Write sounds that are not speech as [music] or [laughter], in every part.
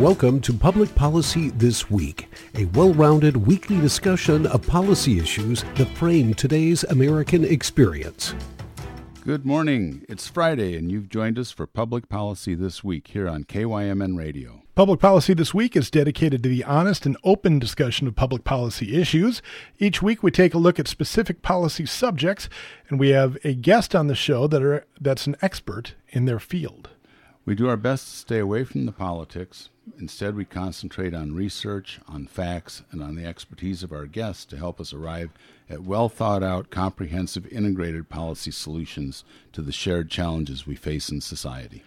Welcome to Public Policy This Week, a well rounded weekly discussion of policy issues that frame today's American experience. Good morning. It's Friday, and you've joined us for Public Policy This Week here on KYMN Radio. Public Policy This Week is dedicated to the honest and open discussion of public policy issues. Each week we take a look at specific policy subjects, and we have a guest on the show that are, that's an expert in their field. We do our best to stay away from the politics. Instead, we concentrate on research, on facts, and on the expertise of our guests to help us arrive at well thought out, comprehensive, integrated policy solutions to the shared challenges we face in society.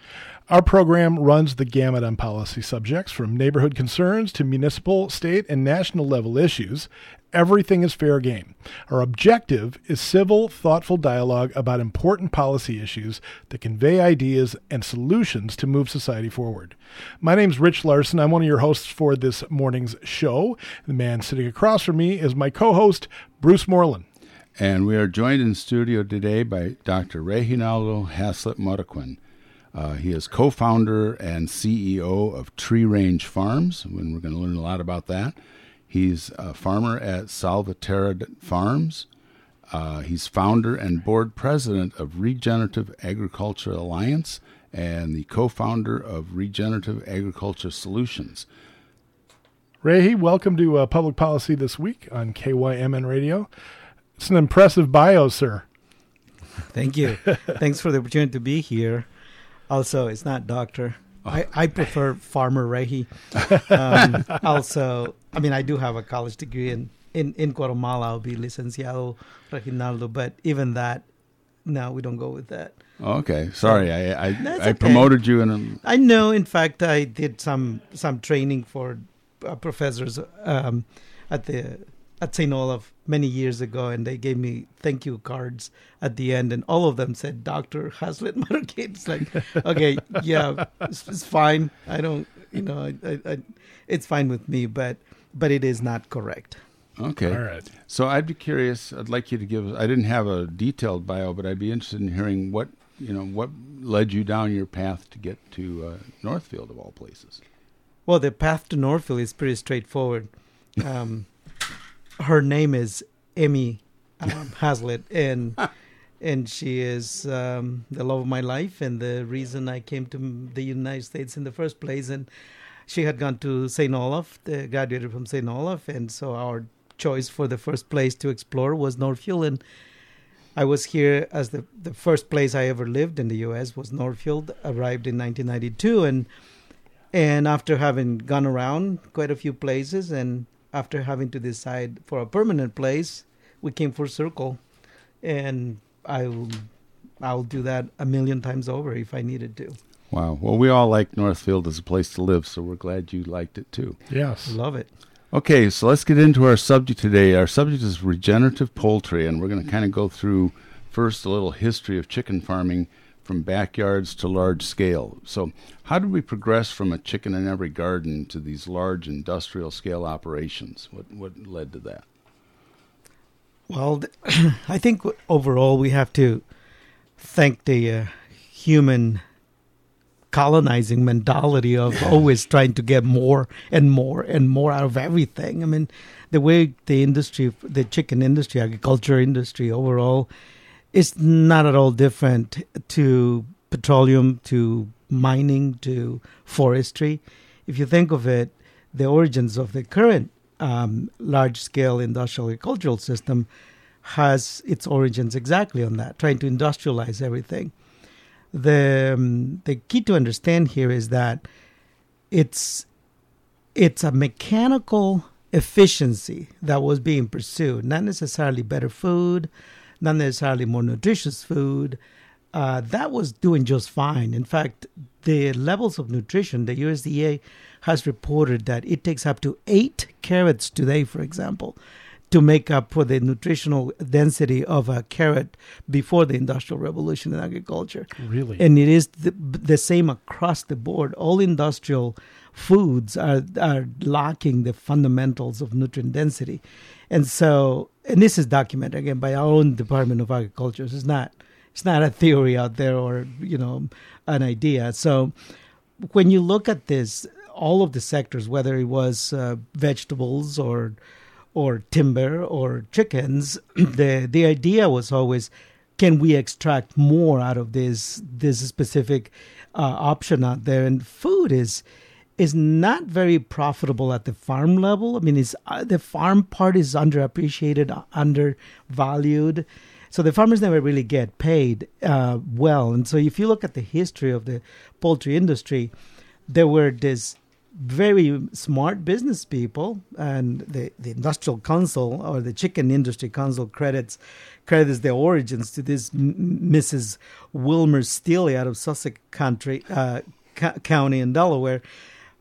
Our program runs the gamut on policy subjects from neighborhood concerns to municipal, state, and national level issues. Everything is fair game. Our objective is civil, thoughtful dialogue about important policy issues that convey ideas and solutions to move society forward. My name's Rich Larson. I'm one of your hosts for this morning's show. The man sitting across from me is my co host, Bruce Morlan. And we are joined in studio today by Dr. Reginaldo Haslett Marroquin. Uh, he is co founder and CEO of Tree Range Farms, and we're going to learn a lot about that. He's a farmer at Salvaterra Farms. Uh, he's founder and board president of Regenerative Agriculture Alliance and the co founder of Regenerative Agriculture Solutions. Ray, welcome to uh, Public Policy This Week on KYMN Radio. It's an impressive bio, sir. [laughs] Thank you. Thanks for the opportunity to be here. Also, it's not doctor. I, I prefer farmer Rehi. [laughs] Um, also, I mean, I do have a college degree in, in, in Guatemala. I'll be licenciado Reginaldo, but even that, no, we don't go with that. Okay, sorry, I I, I okay. promoted you in a, I know. In fact, I did some some training for uh, professors um, at the at St. Olaf many years ago, and they gave me thank you cards at the end, and all of them said Doctor Haslett Marroquin. It's like, okay, yeah, it's, it's fine. I don't, you know, I, I, I, it's fine with me, but but it is not correct. Okay. All right. So I'd be curious. I'd like you to give. I didn't have a detailed bio, but I'd be interested in hearing what you know. What led you down your path to get to uh, Northfield of all places? Well, the path to Northfield is pretty straightforward. Um, her name is Emmy um, [laughs] Haslett, and and she is um, the love of my life and the reason I came to the United States in the first place. And she had gone to St. Olaf, uh, graduated from St. Olaf, and so our choice for the first place to explore was Northfield. And I was here as the the first place I ever lived in the U.S. was Northfield. Arrived in 1992, and and after having gone around quite a few places and after having to decide for a permanent place we came full circle and i'll i'll do that a million times over if i needed to Wow. Well, we all like Northfield as a place to live, so we're glad you liked it too. Yes. love it Okay, so let's get into our subject today. Our subject is regenerative poultry, and we're going to kind of go through first a little history of chicken farming from backyards to large scale. So, how did we progress from a chicken in every garden to these large industrial scale operations? What what led to that? well [clears throat] i think overall we have to thank the uh, human colonizing mentality of always trying to get more and more and more out of everything. I mean, the way the industry, the chicken industry, agriculture industry overall, is not at all different to petroleum, to mining, to forestry. If you think of it, the origins of the current um, large-scale industrial agricultural system has its origins exactly on that, trying to industrialize everything the um, the key to understand here is that it's it's a mechanical efficiency that was being pursued, not necessarily better food, not necessarily more nutritious food. Uh, that was doing just fine. In fact, the levels of nutrition, the USDA has reported that it takes up to eight carrots today, for example, to make up for the nutritional density of a carrot before the industrial revolution in agriculture. Really? And it is the, the same across the board. All industrial foods are are lacking the fundamentals of nutrient density, and so and this is documented again by our own Department of Agriculture. It's not it's not a theory out there or you know an idea. So when you look at this, all of the sectors, whether it was uh, vegetables or or timber or chickens, [clears throat] the the idea was always, can we extract more out of this this specific uh, option out there? And food is is not very profitable at the farm level. I mean, it's, uh, the farm part is underappreciated, undervalued. So the farmers never really get paid uh, well. And so if you look at the history of the poultry industry, there were these very smart business people, and the, the Industrial Council or the Chicken Industry Council credits credits the origins to this Mrs. Wilmer Steely out of Sussex Country, uh, County in Delaware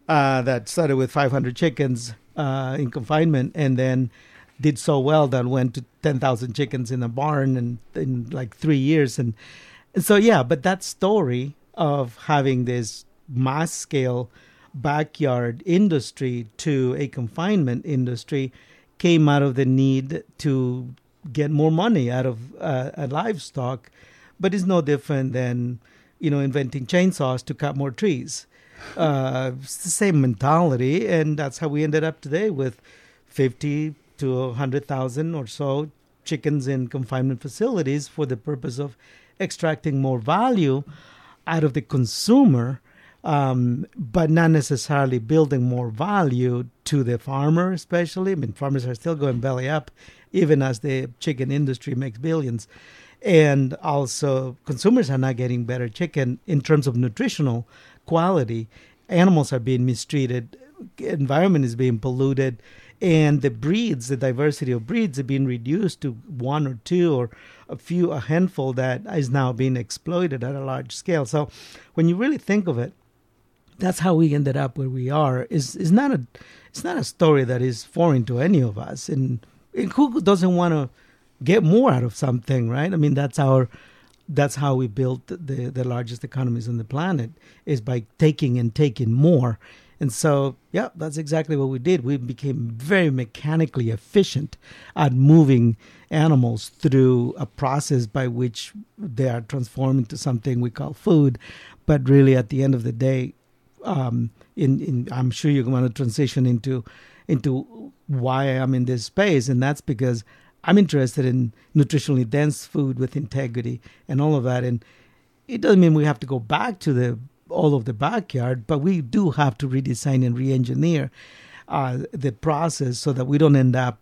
uh, that started with 500 chickens uh, in confinement and then did so well that went to 10,000 chickens in a barn and in like three years. And, and so, yeah, but that story of having this mass scale backyard industry to a confinement industry came out of the need to get more money out of uh, a livestock, but it's no different than you know inventing chainsaws to cut more trees. Uh, it's the same mentality, and that's how we ended up today with 50 to 100,000 or so chickens in confinement facilities for the purpose of extracting more value out of the consumer, um, but not necessarily building more value to the farmer, especially. I mean, farmers are still going belly up, even as the chicken industry makes billions. And also, consumers are not getting better chicken in terms of nutritional quality. Animals are being mistreated, environment is being polluted, and the breeds, the diversity of breeds, are being reduced to one or two or a few, a handful that is now being exploited at a large scale. So, when you really think of it, that's how we ended up where we are. is is not a it's not a story that is foreign to any of us, and, and who doesn't want to get more out of something, right? I mean, that's our that's how we built the the largest economies on the planet is by taking and taking more. And so, yeah, that's exactly what we did. We became very mechanically efficient at moving animals through a process by which they are transformed into something we call food. But really, at the end of the day, um, in, in I'm sure you're going to transition into into why I'm in this space, and that's because I'm interested in nutritionally dense food with integrity and all of that. And it doesn't mean we have to go back to the all of the backyard, but we do have to redesign and re-engineer uh, the process so that we don't end up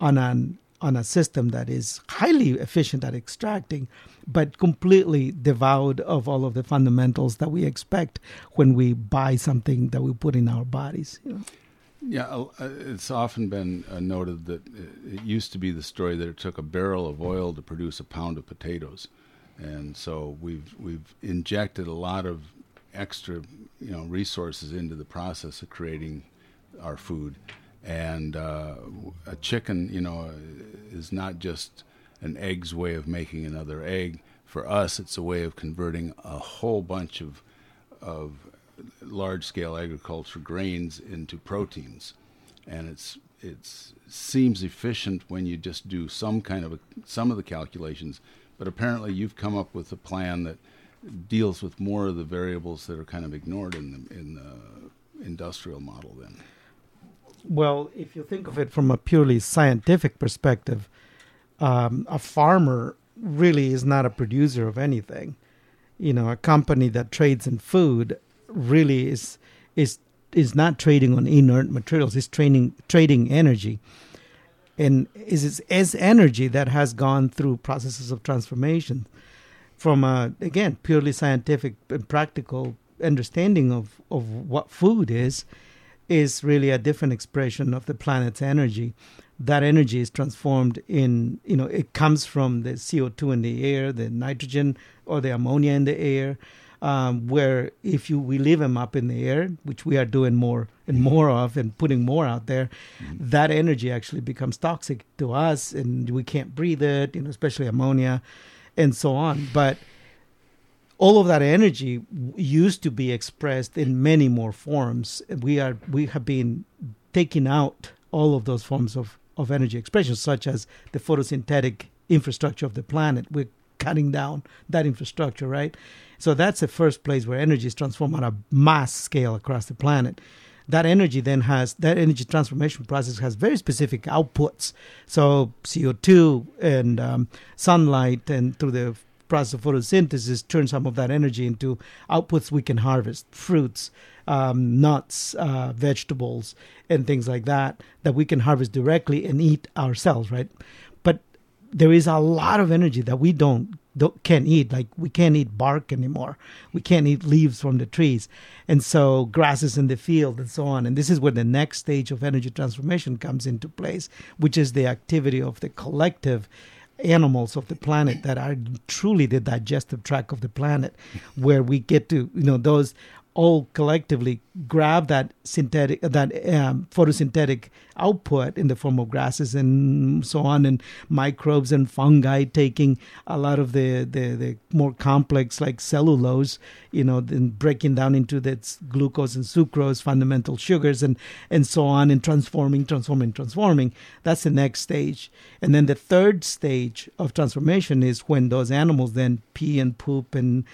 on an on a system that is highly efficient at extracting, but completely devoid of all of the fundamentals that we expect when we buy something that we put in our bodies. You know? Yeah, uh, it's often been uh, noted that it used to be the story that it took a barrel of oil to produce a pound of potatoes, and so we've we've injected a lot of extra, you know, resources into the process of creating our food, and uh, a chicken, you know, is not just an egg's way of making another egg. For us, it's a way of converting a whole bunch of of large scale agriculture grains into proteins, and it's it seems efficient when you just do some kind of a, some of the calculations, but apparently you've come up with a plan that deals with more of the variables that are kind of ignored in the in the industrial model. Then, well, if you think of it from a purely scientific perspective, um, a farmer really is not a producer of anything. You know, a company that trades in food really is is is not trading on inert materials. It's trading trading energy, and is is energy that has gone through processes of transformation from a again purely scientific and practical understanding of of what food is is really a different expression of the planet's energy that energy is transformed in you know it comes from the co2 in the air the nitrogen or the ammonia in the air um, where if you we leave them up in the air, which we are doing more and more of, and putting more out there, mm-hmm. that energy actually becomes toxic to us, and we can't breathe it. You know, especially ammonia, and so on. But all of that energy used to be expressed in many more forms. We are we have been taking out all of those forms of, of energy expression, such as the photosynthetic infrastructure of the planet. We're cutting down that infrastructure, right? So that's the first place where energy is transformed on a mass scale across the planet. that energy then has that energy transformation process has very specific outputs. So CO2 and um, sunlight and through the process of photosynthesis turn some of that energy into outputs we can harvest fruits um, nuts uh, vegetables and things like that that we can harvest directly and eat ourselves right? But there is a lot of energy that we don't, don't can't eat. Like we can't eat bark anymore. We can't eat leaves from the trees. And so grasses in the field and so on. And this is where the next stage of energy transformation comes into place which is the activity of the collective animals of the planet that are truly the digestive tract of the planet, where we get to, you know, those all collectively grab that synthetic that um, photosynthetic output in the form of grasses and so on and microbes and fungi taking a lot of the, the, the more complex like cellulose you know then breaking down into that glucose and sucrose fundamental sugars and and so on and transforming transforming transforming. That's the next stage. And then the third stage of transformation is when those animals then pee and poop and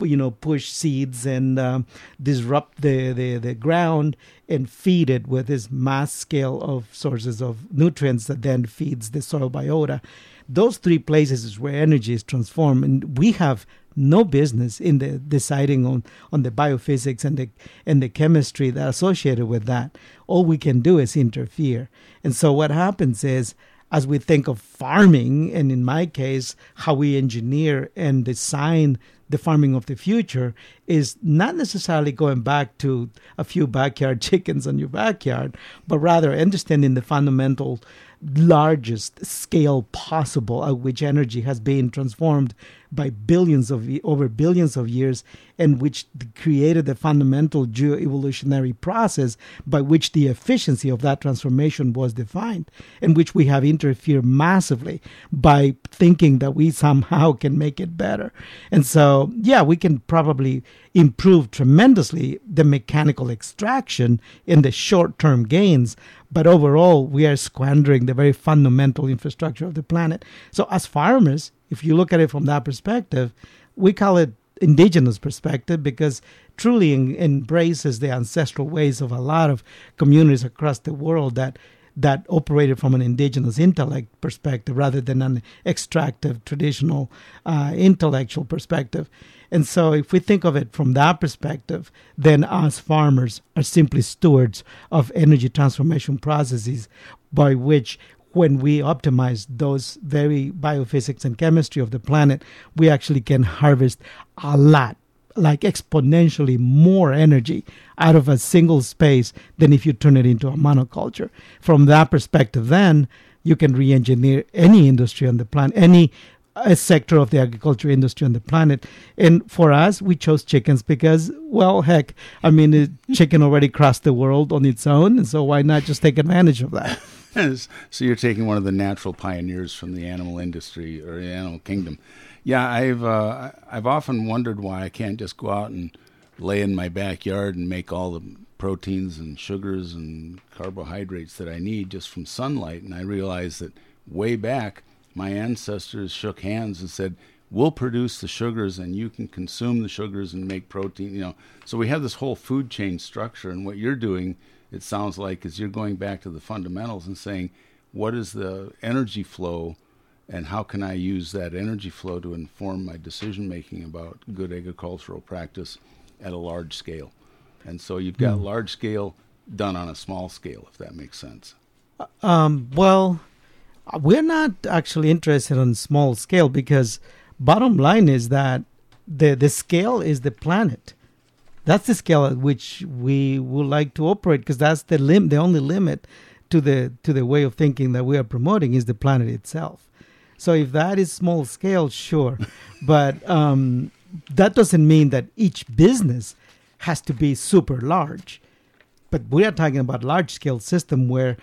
you know push seeds and um, disrupt the, the the ground and feed it with this mass scale of sources of nutrients that then feeds the soil biota. Those three places is where energy is transformed and we have no business in the deciding on, on the biophysics and the and the chemistry that associated with that. All we can do is interfere. And so what happens is as we think of farming, and in my case, how we engineer and design the farming of the future is not necessarily going back to a few backyard [laughs] chickens in your backyard, but rather understanding the fundamental largest scale possible at which energy has been transformed by billions of over billions of years and which created the fundamental geoevolutionary process by which the efficiency of that transformation was defined and which we have interfered massively by thinking that we somehow [laughs] can make it better. And so yeah we can probably improve tremendously the mechanical extraction in the short term gains but overall we are squandering the very fundamental infrastructure of the planet. So as farmers if you look at it from that perspective, we call it indigenous perspective because truly in, embraces the ancestral ways of a lot of communities across the world that that operated from an indigenous intellect perspective rather than an extractive traditional uh, intellectual perspective. And so, if we think of it from that perspective, then us farmers are simply stewards of energy transformation processes by which when we optimize those very biophysics and chemistry of the planet, we actually can harvest a lot, like exponentially more energy out of a single space than if you turn it into a monoculture. From that perspective, then you can re engineer any industry on the planet, any a sector of the agriculture industry on the planet. And for us, we chose chickens because, well, heck, I mean, [laughs] chicken already crossed the world on its own, and so why not just take advantage of that? So you're taking one of the natural pioneers from the animal industry or the animal kingdom. Yeah, I've uh, I've often wondered why I can't just go out and lay in my backyard and make all the proteins and sugars and carbohydrates that I need just from sunlight. And I realized that way back, my ancestors shook hands and said, "We'll produce the sugars, and you can consume the sugars and make protein." You know, so we have this whole food chain structure, and what you're doing it sounds like is you're going back to the fundamentals and saying, what is the energy flow and how can I use that energy flow to inform my decision making about good agricultural practice at a large scale? And so you've got mm. large scale done on a small scale, if that makes sense. Um, well, we're not actually interested on small scale because bottom line is that the the scale is the planet that's the scale at which we would like to operate because that's the lim- the only limit to the to the way of thinking that we are promoting is the planet itself. So if that is small scale, sure, [laughs] but um, that doesn't mean that each business has to be super large. But we are talking about large scale system where,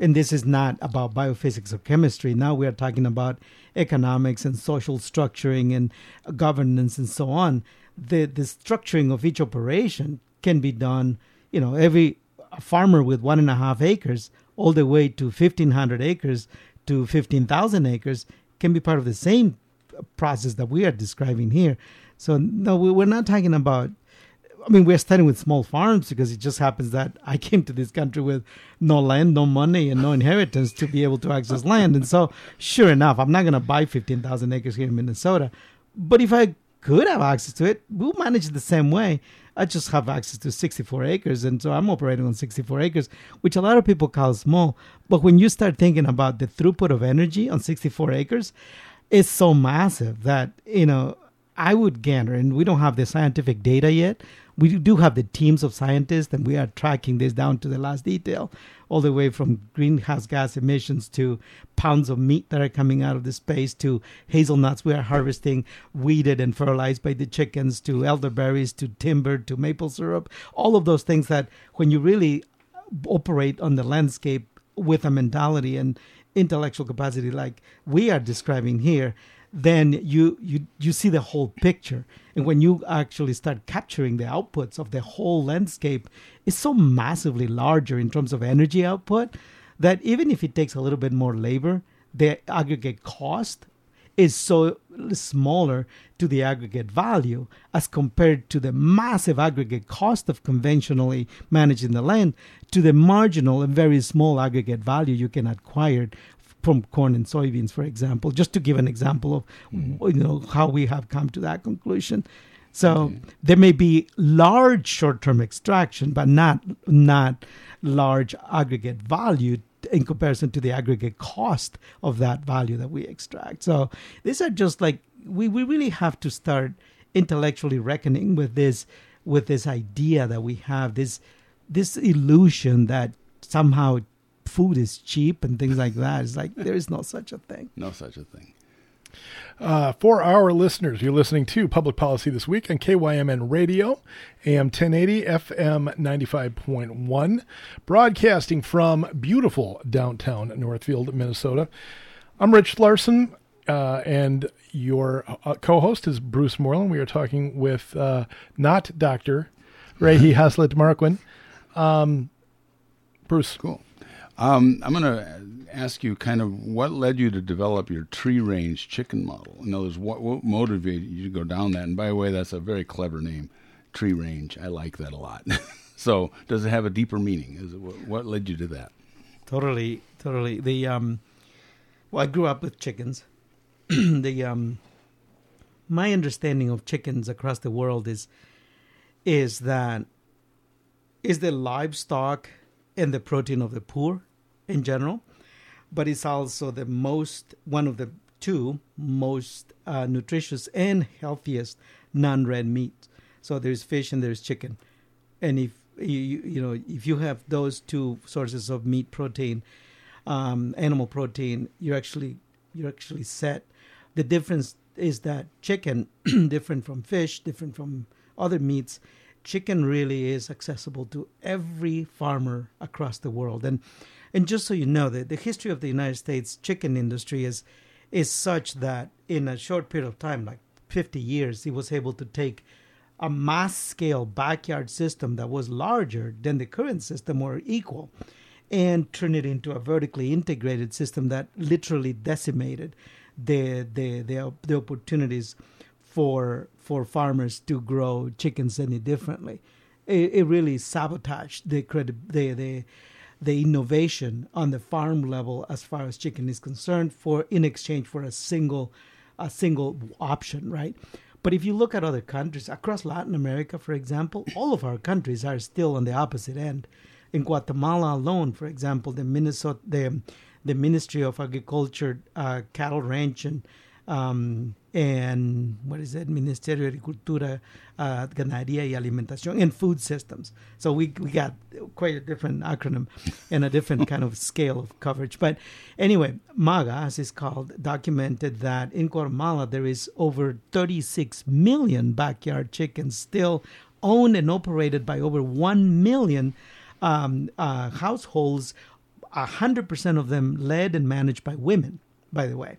and this is not about biophysics or chemistry. Now we are talking about economics and social structuring and governance and so on the the structuring of each operation can be done. You know, every farmer with one and a half acres, all the way to fifteen hundred acres to fifteen thousand acres, can be part of the same process that we are describing here. So no, we're not talking about I mean, we're starting with small farms because it just happens that I came to this country with no land, no money, and no inheritance to be able to access land. And so, sure enough, I'm not going to buy 15,000 acres here in Minnesota. But if I could have access to it, we'll manage it the same way. I just have access to 64 acres, and so I'm operating on 64 acres, which a lot of people call small. But when you start thinking about the throughput of energy on 64 acres, it's so massive that you know I would gather, and we don't have the scientific data yet. We do have the teams of scientists, and we are tracking this down to the last detail, all the way from greenhouse gas emissions to pounds of meat that are coming out of the space to hazelnuts we are harvesting, weeded and fertilized by the chickens, to elderberries, to timber, to maple syrup. All of those things that, when you really operate on the landscape with a mentality and intellectual capacity like we are describing here, then you you you see the whole picture. And when you actually start capturing the outputs of the whole landscape it's so massively larger in terms of energy output that even if it takes a little bit more labor the aggregate cost is so smaller to the aggregate value as compared to the massive aggregate cost of conventionally managing the land to the marginal and very small aggregate value you can acquire from corn and soybeans, for example, just to give an example of mm-hmm. you know how we have come to that conclusion. So okay. there may be large short-term extraction, but not not large aggregate value in comparison to the aggregate cost of that value that we extract. So these are just like we, we really have to start intellectually reckoning with this with this idea that we have this this illusion that somehow food is cheap and things like that. It's like there is no such a thing. No such a thing. Uh, for our listeners, you're listening to Public Policy This Week on KYMN Radio, AM 1080, FM 95.1, broadcasting from beautiful downtown Northfield, Minnesota. I'm Rich Larson, uh, and your uh, co host is Bruce Morlan. We are talking with uh, not Dr. Rehi [laughs] Haslett Marroquin. Um, Bruce. Cool. Um, I'm going to ask you kind of what led you to develop your tree range chicken model. In other words, what, what motivated you to go down that? And by the way, that's a very clever name, tree range. I like that a lot. [laughs] so, does it have a deeper meaning? Is it, what led you to that? Totally, totally. The um, well, I grew up with chickens. [clears throat] the um, my understanding of chickens across the world is is that is the livestock and the protein of the poor in general, but it's also the most one of the two most uh, nutritious and healthiest non-red meats. So there's fish and there's chicken, and if you you know if you have those two sources of meat protein, um, animal protein, you're actually you're actually set. The difference is that chicken, [clears throat] different from fish, different from other meats, chicken really is accessible to every farmer across the world. And and just so you know, the, the history of the United States chicken industry is is such that in a short period of time, like 50 years, he was able to take a mass scale backyard system that was larger than the current system or equal and turn it into a vertically integrated system that literally decimated the the the, the opportunities for for farmers to grow chickens any differently. It, it really sabotaged the credit the the the innovation on the farm level as far as chicken is concerned for in exchange for a single a single option, right? But if you look at other countries across Latin America, for example, all of our countries are still on the opposite end. In Guatemala alone, for example, the Minnesota the the Ministry of Agriculture, uh, Cattle Ranch, and um, and what is it, Ministerio de Agricultura, uh, Ganadería y Alimentación, and food systems. So we, we got quite a different acronym and a different kind of scale of coverage. But anyway, MAGA, as it's called, documented that in Guatemala there is over 36 million backyard chickens still owned and operated by over 1 million um, uh, households, 100% of them led and managed by women, by the way.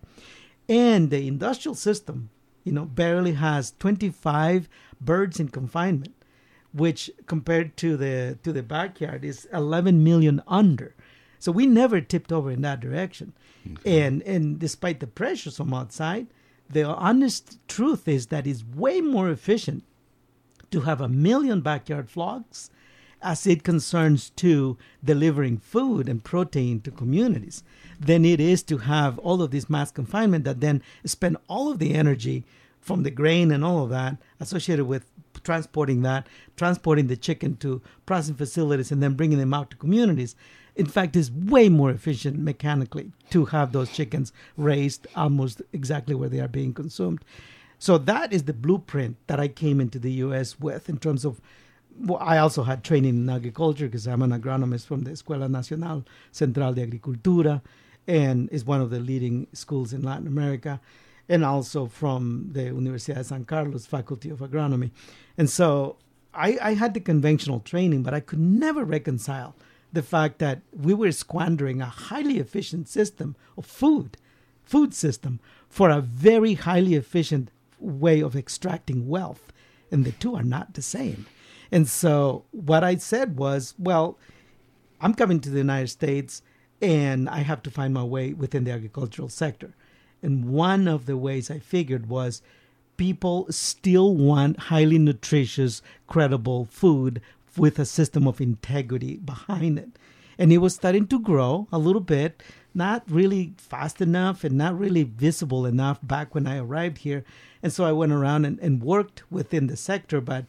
And the industrial system, you know, barely has 25 birds in confinement, which compared to the to the backyard is 11 million under. So we never tipped over in that direction. Okay. And and despite the pressures from outside, the honest truth is that it's way more efficient to have a million backyard flocks as it concerns to delivering food and protein to communities than it is to have all of this mass confinement that then spend all of the energy from the grain and all of that associated with transporting that, transporting the chicken to processing facilities, and then bringing them out to communities. In fact, is way more efficient mechanically to have those chickens raised almost exactly where they are being consumed. So that is the blueprint that I came into the U.S. with in terms of. Well, I also had training in agriculture because I'm an agronomist from the Escuela Nacional Central de Agricultura, and is one of the leading schools in Latin America and also from the Universidad de San Carlos Faculty of Agronomy. And so I, I, had the conventional training, but I could never reconcile the fact that we were squandering a highly efficient system of food, food system, for a very highly efficient way of extracting wealth. And the two are not the same. And so what I said was, well, I'm coming to the United States and I have to find my way within the agricultural sector. And one of the ways I figured was people still want highly nutritious, credible food with a system of integrity behind it. And it was starting to grow a little bit, not really fast enough and not really visible enough back when I arrived here. And so I went around and, and worked within the sector, but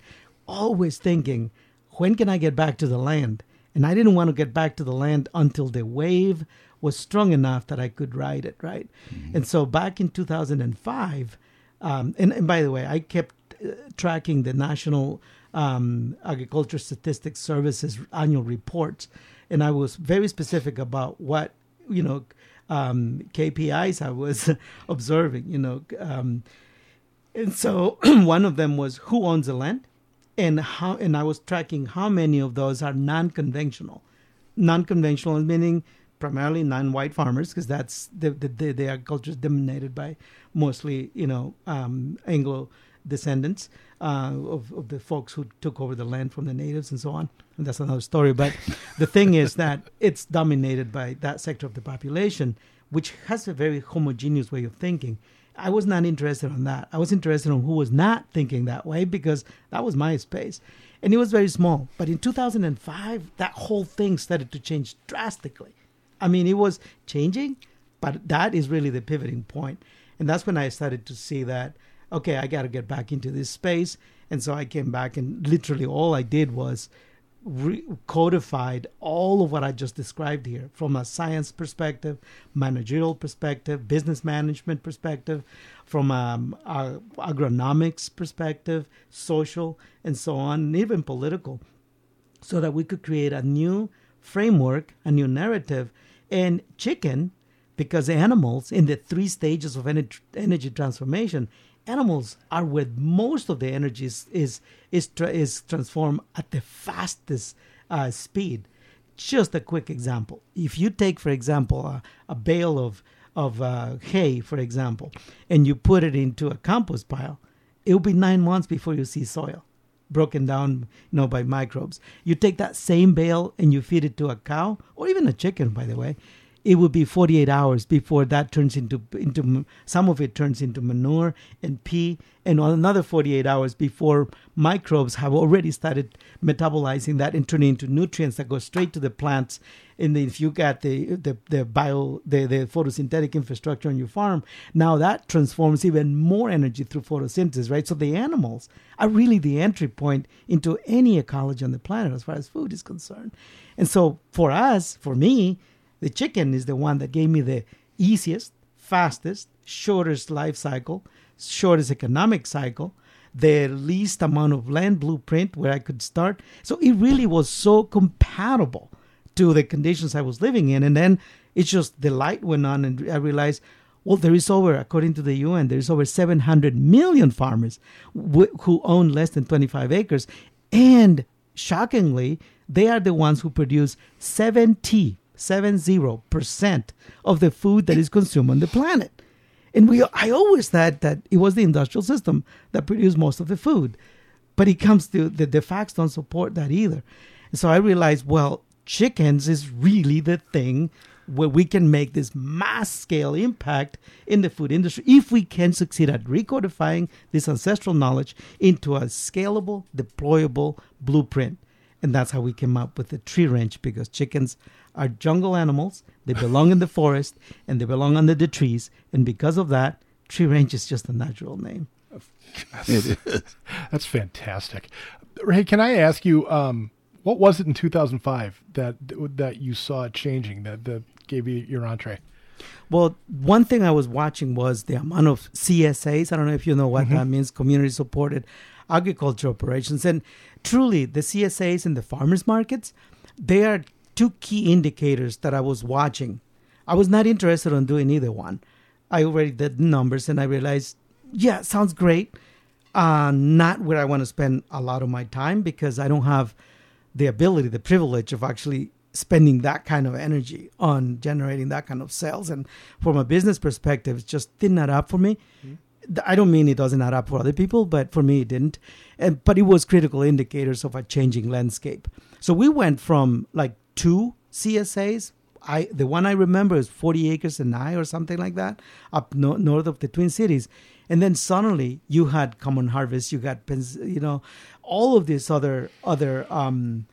always thinking, when can I get back to the land? And I didn't want to get back to the land until the wave was strong enough that I could ride it, right? Mm-hmm. And so back in 2005, um, and, and, by the way, I kept uh, tracking the National um, Agriculture Statistics Services annual reports, and I was very specific about what you know um, KPIs I was [laughs] observing. You know, um, and so [clears throat] one of them was who owns the land, and how, and I was tracking how many of those are non-conventional. Non-conventional meaning primarily non-white farmers because that's the, the, the, the agriculture is dominated by mostly you know um, Anglo descendants uh, of, of the folks who took over the land from the natives and so on. And that's another story. But [laughs] the thing is that it's dominated by that sector of the population, which has a very homogeneous way of thinking. I was not interested in that. I was interested in who was not thinking that way because that was my space. And it was very small. But in 2005, that whole thing started to change drastically. I mean, it was changing, but that is really the pivoting point. And that's when I started to see that, okay, I got to get back into this space. And so I came back, and literally all I did was re- codified all of what I just described here from a science perspective, managerial perspective, business management perspective, from um, agronomics perspective, social, and so on, and even political, so that we could create a new framework, a new narrative and chicken, because animals in the three stages of energy transformation, animals are where most of the energy is is is, tra- is transformed at the fastest uh, speed. Just a quick example: if you take, for example, a, a bale of of uh, hay, for example, and you put it into a compost pile, it will be nine months before you see soil broken down, you know, by microbes. You take that same bale and you feed it to a cow or even a chicken, by the way. It would be 48 hours before that turns into into some of it turns into manure and pee, and another 48 hours before microbes have already started metabolizing that and turning into nutrients that go straight to the plants and if you got the the the bio the, the photosynthetic infrastructure on your farm, now that transforms even more energy through photosynthesis, right? So the animals are really the entry point into any ecology on the planet as far as food is concerned. And so for us, for me, the chicken is the one that gave me the easiest, fastest, shortest life cycle, shortest economic cycle, the least amount of land blueprint where I could start. So it really was so compatible to the conditions I was living in. And then it's just the light went on, and I realized, well, there is over, according to the UN, there is over 700 million farmers w- who own less than 25 acres. And shockingly, they are the ones who produce 70, 70% of the food that is consumed on the planet. And we, I always thought that it was the industrial system that produced most of the food. But it comes to the, the facts don't support that either. And so I realized, well, chickens is really the thing where we can make this mass scale impact in the food industry if we can succeed at recodifying this ancestral knowledge into a scalable, deployable blueprint. And that's how we came up with the tree range because chickens are jungle animals. They belong in the forest and they belong under the trees. And because of that, tree range is just a natural name. [laughs] That's fantastic. Ray, can I ask you, um, what was it in 2005 that that you saw changing that, that gave you your entree? Well, one thing I was watching was the amount of CSAs. I don't know if you know what mm-hmm. that means community supported agriculture operations. And truly, the CSAs and the farmers markets, they are two key indicators that I was watching. I was not interested in doing either one. I already did the numbers and I realized, yeah, sounds great. Uh, not where I want to spend a lot of my time because I don't have the ability, the privilege of actually spending that kind of energy on generating that kind of sales. And from a business perspective, it just didn't add up for me. Mm-hmm. I don't mean it doesn't add up for other people, but for me it didn't. And but it was critical indicators of a changing landscape. So we went from like two CSAs. I the one I remember is 40 acres and I or something like that up no, north of the Twin Cities, and then suddenly you had Common Harvest, you got you know all of these other other um,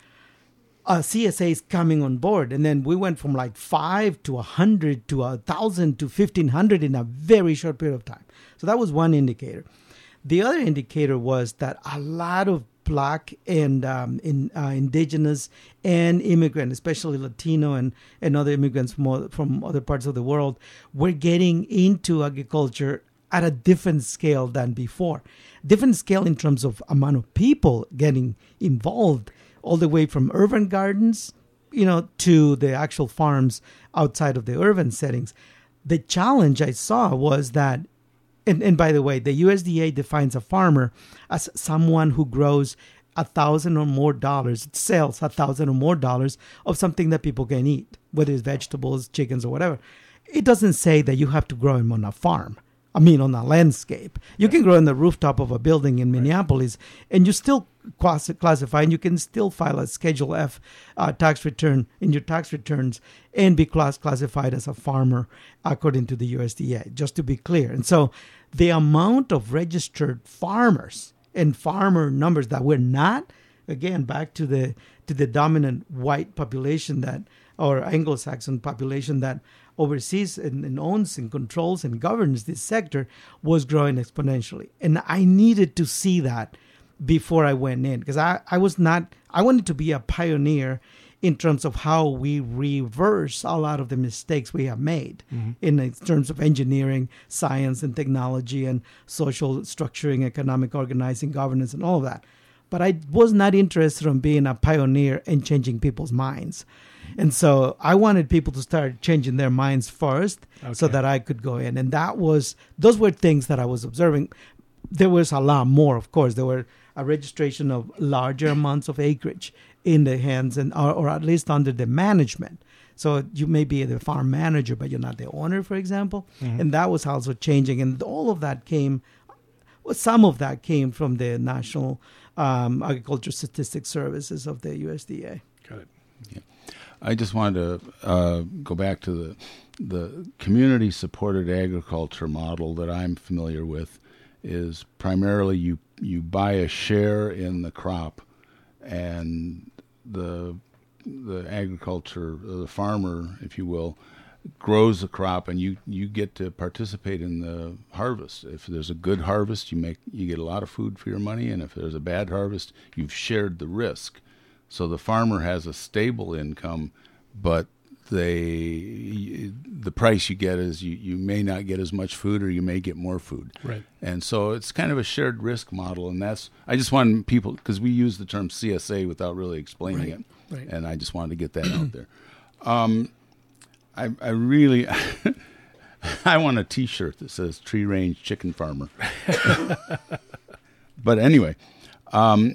uh, CSAs coming on board, and then we went from like five to a hundred to a thousand to fifteen hundred in a very short period of time. So that was one indicator. The other indicator was that a lot of black and um, in, uh, indigenous and immigrant, especially Latino and, and other immigrants from, from other parts of the world, were getting into agriculture at a different scale than before. Different scale in terms of amount of people getting involved all the way from urban gardens, you know, to the actual farms outside of the urban settings. The challenge I saw was that, and, and by the way, the USDA defines a farmer as someone who grows a thousand or more dollars, sells a thousand or more dollars of something that people can eat, whether it's vegetables, chickens, or whatever. It doesn't say that you have to grow them on a farm. I mean, on a landscape. You can grow on the rooftop of a building in Minneapolis, and you still classify, and you can still file a Schedule F uh, tax return in your tax returns and be class- classified as a farmer according to the USDA, just to be clear. And so the amount of registered farmers and farmer numbers that we're not, again, back to the to the dominant white population that or Anglo-Saxon population that oversees and, and, owns and controls and governs this sector was growing exponentially. And I needed to see that before I went in because I, I was not, I wanted to be a pioneer in terms of how we reverse a lot of the mistakes we have made mm-hmm. in terms of engineering, science, and technology, and social structuring, economic organizing, governance, and all of that. But I was not interested in being a pioneer in changing people's minds. And so I wanted people to start changing their minds first okay. so that I could go in. And that was, those were things that I was observing. There was a lot more, of course. There were a registration of larger amounts of acreage in the hands and or, or at least under the management. So you may be the farm manager, but you're not the owner, for example. Mm-hmm. And that was also changing. And all of that came, well, some of that came from the National um, Agriculture Statistics Services of the USDA. Got it. Yeah. I just wanted to uh, go back to the the community supported agriculture model that I'm familiar with is primarily you you buy a share in the crop and the the agriculture the farmer if you will grows the crop and you you get to participate in the harvest. If there's a good harvest you make you get a lot of food for your money and if there's a bad harvest you've shared the risk. So the farmer has a stable income, but they the price you get is you, you may not get as much food or you may get more food. Right. And so it's kind of a shared risk model, and that's I just want people because we use the term CSA without really explaining right. it, right. and I just wanted to get that out there. Um, I, I really. [laughs] I want a T-shirt that says "Tree Range Chicken Farmer." [laughs] but anyway, um,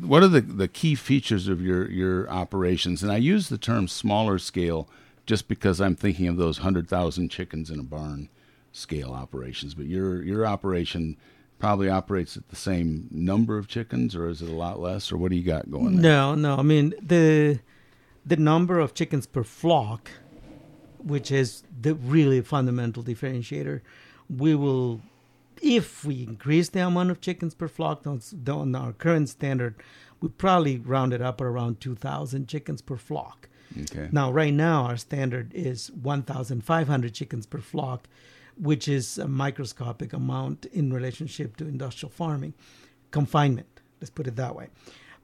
what are the, the key features of your, your operations? And I use the term smaller scale just because I'm thinking of those 100,000 chickens in a barn scale operations. But your, your operation probably operates at the same number of chickens, or is it a lot less, or what do you got going there? No, no. I mean, the, the number of chickens per flock which is the really fundamental differentiator. We will, if we increase the amount of chickens per flock on, on our current standard, we probably round it up at around 2,000 chickens per flock. Okay. Now, right now, our standard is 1,500 chickens per flock, which is a microscopic amount in relationship to industrial farming confinement. Let's put it that way.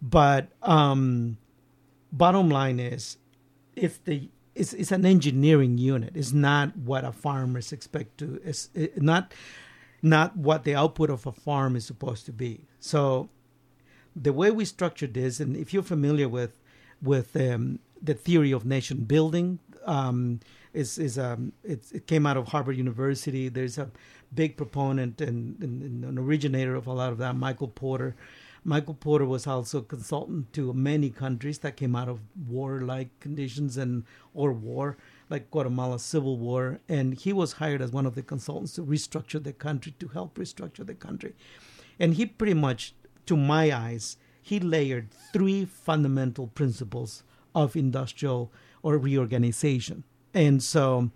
But um, bottom line is, it's the it's, it's an engineering unit. It's not what a farmers expect to. It's it, not not what the output of a farm is supposed to be. So the way we structured this, and if you're familiar with with um, the theory of nation building, um, is is um, it came out of Harvard University. There's a big proponent and, and, an originator of a lot of that, Michael Porter. Michael Porter was also a consultant to many countries that came out of war-like conditions and or war, like Guatemala Civil War, and he was hired as one of the consultants to restructure the country, to help restructure the country, and he pretty much, to my eyes, he layered three fundamental principles of industrial or reorganization. And so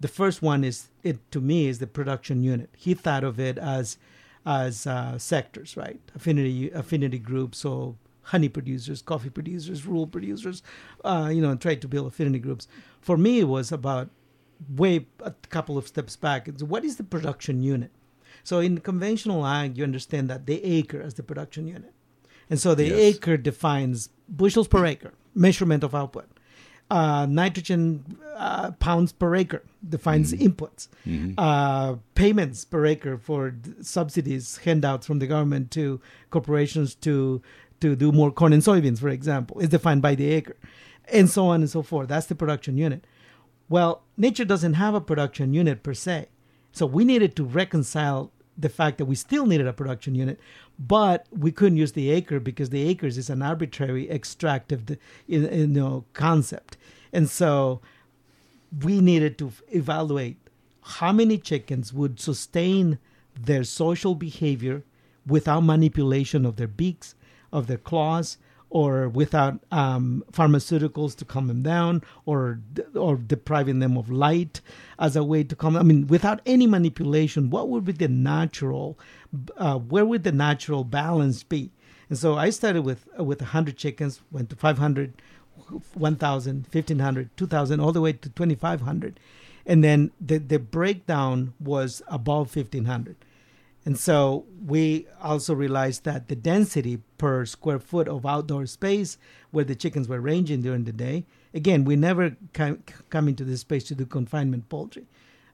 the first one is it to me is the production unit. He thought of it as as uh, sectors, right? Affinity affinity groups, so honey producers, coffee producers, rural producers, uh, you know, and tried to build affinity groups. For me, it was about way a couple of steps back. It's what is the production unit? So in conventional ag, you understand that the acre as the production unit, and so the yes. acre defines bushels per acre, measurement of output uh, nitrogen uh, pounds per acre defines mm-hmm. inputs, mm-hmm. Uh, payments per acre for subsidies, handouts from the government to corporations to to do more corn and soybeans, for example, is defined by the acre, and so on and so forth. That's the production unit. Well, nature doesn't have a production unit per se, so we needed to reconcile the fact that we still needed a production unit, but we couldn't use the acre because the acres is an arbitrary extractive you know, concept. And so we needed to evaluate how many chickens would sustain their social behavior without manipulation of their beaks, of their claws, or without um, pharmaceuticals to calm them down or or depriving them of light as a way to calm I mean without any manipulation what would be the natural uh, where would the natural balance be? And so I started with with 100 chickens went to 500 1000 1500 2000 all the way to 2500 and then the the breakdown was above 1500 and so we also realized that the density per square foot of outdoor space where the chickens were ranging during the day, again, we never come, come into this space to do confinement poultry.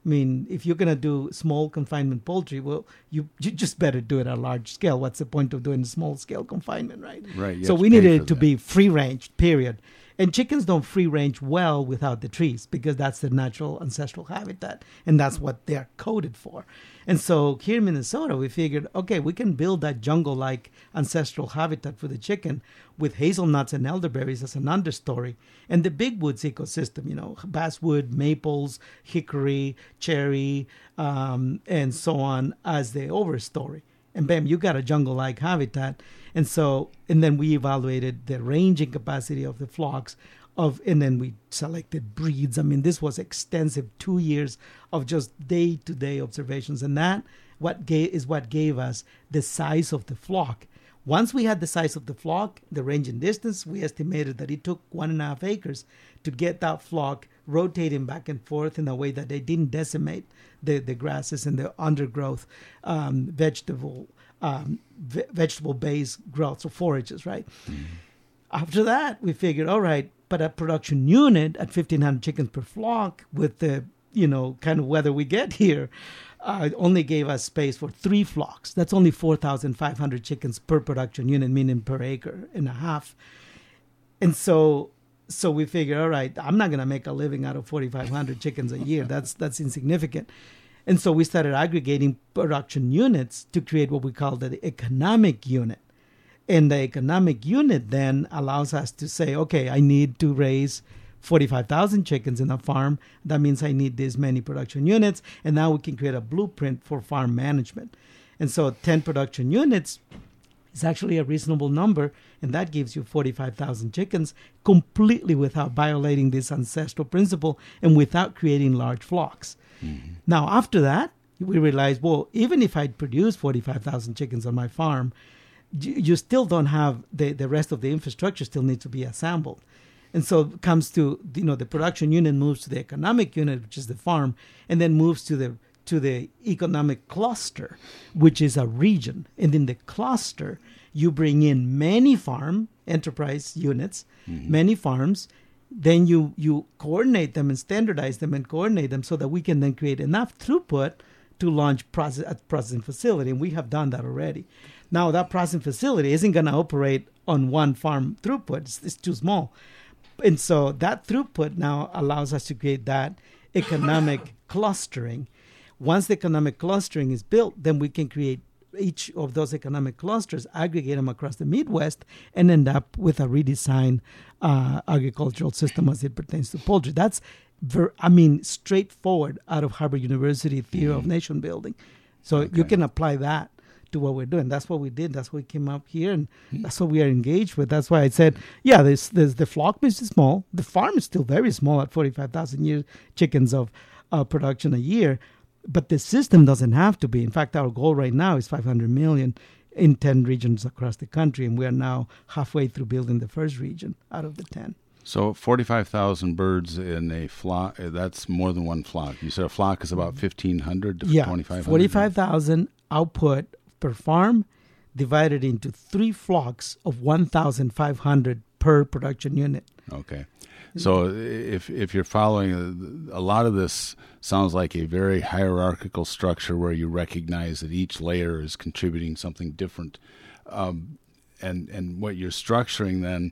I mean, if you're going to do small confinement poultry, well, you, you just better do it at a large scale. What's the point of doing small scale confinement, right? Right. So we needed it to that. be free range, period. And chickens don't free range well without the trees because that's their natural ancestral habitat and that's what they're coded for. And so here in Minnesota, we figured, okay, we can build that jungle like ancestral habitat for the chicken with hazelnuts and elderberries as an understory and the big woods ecosystem, you know, basswood, maples, hickory, cherry, um, and so on as the overstory and bam, you got a jungle like habitat. And so, and then we evaluated the ranging capacity of the flocks of, and then we selected breeds. I mean, this was extensive two years of just day to day observations. And that what gave, is what gave us the size of the flock. Once we had the size of the flock, the range and distance, we estimated that it took one and a half acres to get that flock rotating back and forth in a way that they didn't decimate the, the grasses and the undergrowth um, vegetable um, ve- vegetable based growth, so forages, right? Mm-hmm. After that, we figured, all right, but a production unit at 1,500 chickens per flock with the you know kind of weather we get here uh, only gave us space for three flocks. That's only 4,500 chickens per production unit, meaning per acre and a half. And so so we figure, all right, I'm not going to make a living out of 4,500 chickens a year. That's that's insignificant. And so we started aggregating production units to create what we call the economic unit. And the economic unit then allows us to say, okay, I need to raise 45,000 chickens in a farm. That means I need this many production units. And now we can create a blueprint for farm management. And so 10 production units is actually a reasonable number, and that gives you 45,000 chickens completely without violating this ancestral principle and without creating large flocks. Mm-hmm. Now, after that, we realized, well, even if I'd produce 45,000 chickens on my farm, you still don't have the, the rest of the infrastructure still needs to be assembled. And so it comes to you know the production unit moves to the economic unit, which is the farm, and then moves to the to the economic cluster, which is a region. And in the cluster, you bring in many farm enterprise units, mm-hmm. many farms. Then you you coordinate them and standardize them and coordinate them so that we can then create enough throughput to launch process, a processing facility. And we have done that already. Now that processing facility isn't going to operate on one farm throughput; it's, it's too small, and so that throughput now allows us to create that economic [laughs] clustering. Once the economic clustering is built, then we can create each of those economic clusters, aggregate them across the Midwest, and end up with a redesigned uh, agricultural system as it pertains to poultry. That's, ver- I mean, straightforward out of Harvard University theory mm-hmm. of nation building. So okay. you can apply that to what we're doing. That's what we did. That's what we came up here, and mm-hmm. that's what we are engaged with. That's why I said, yeah, there's, there's the flock is small. The farm is still very small at 45,000 year chickens of uh, production a year, but the system doesn't have to be. In fact, our goal right now is 500 million in 10 regions across the country, and we are now halfway through building the first region out of the 10. So 45,000 birds in a flock, uh, that's more than one flock. You said a flock is about 1,500 to yeah, 2,500? 45,000 output per farm divided into three flocks of 1,500 per production unit. Okay. So if if you're following a lot of this sounds like a very hierarchical structure where you recognize that each layer is contributing something different, um, and and what you're structuring then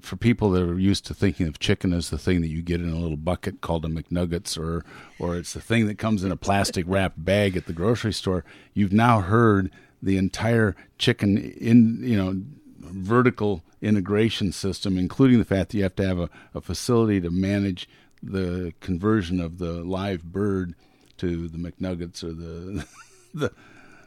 for people that are used to thinking of chicken as the thing that you get in a little bucket called a McNuggets or or it's the thing that comes in a plastic wrapped bag at the grocery store, you've now heard the entire chicken in you know vertical integration system, including the fact that you have to have a, a facility to manage the conversion of the live bird to the McNuggets or the [laughs] the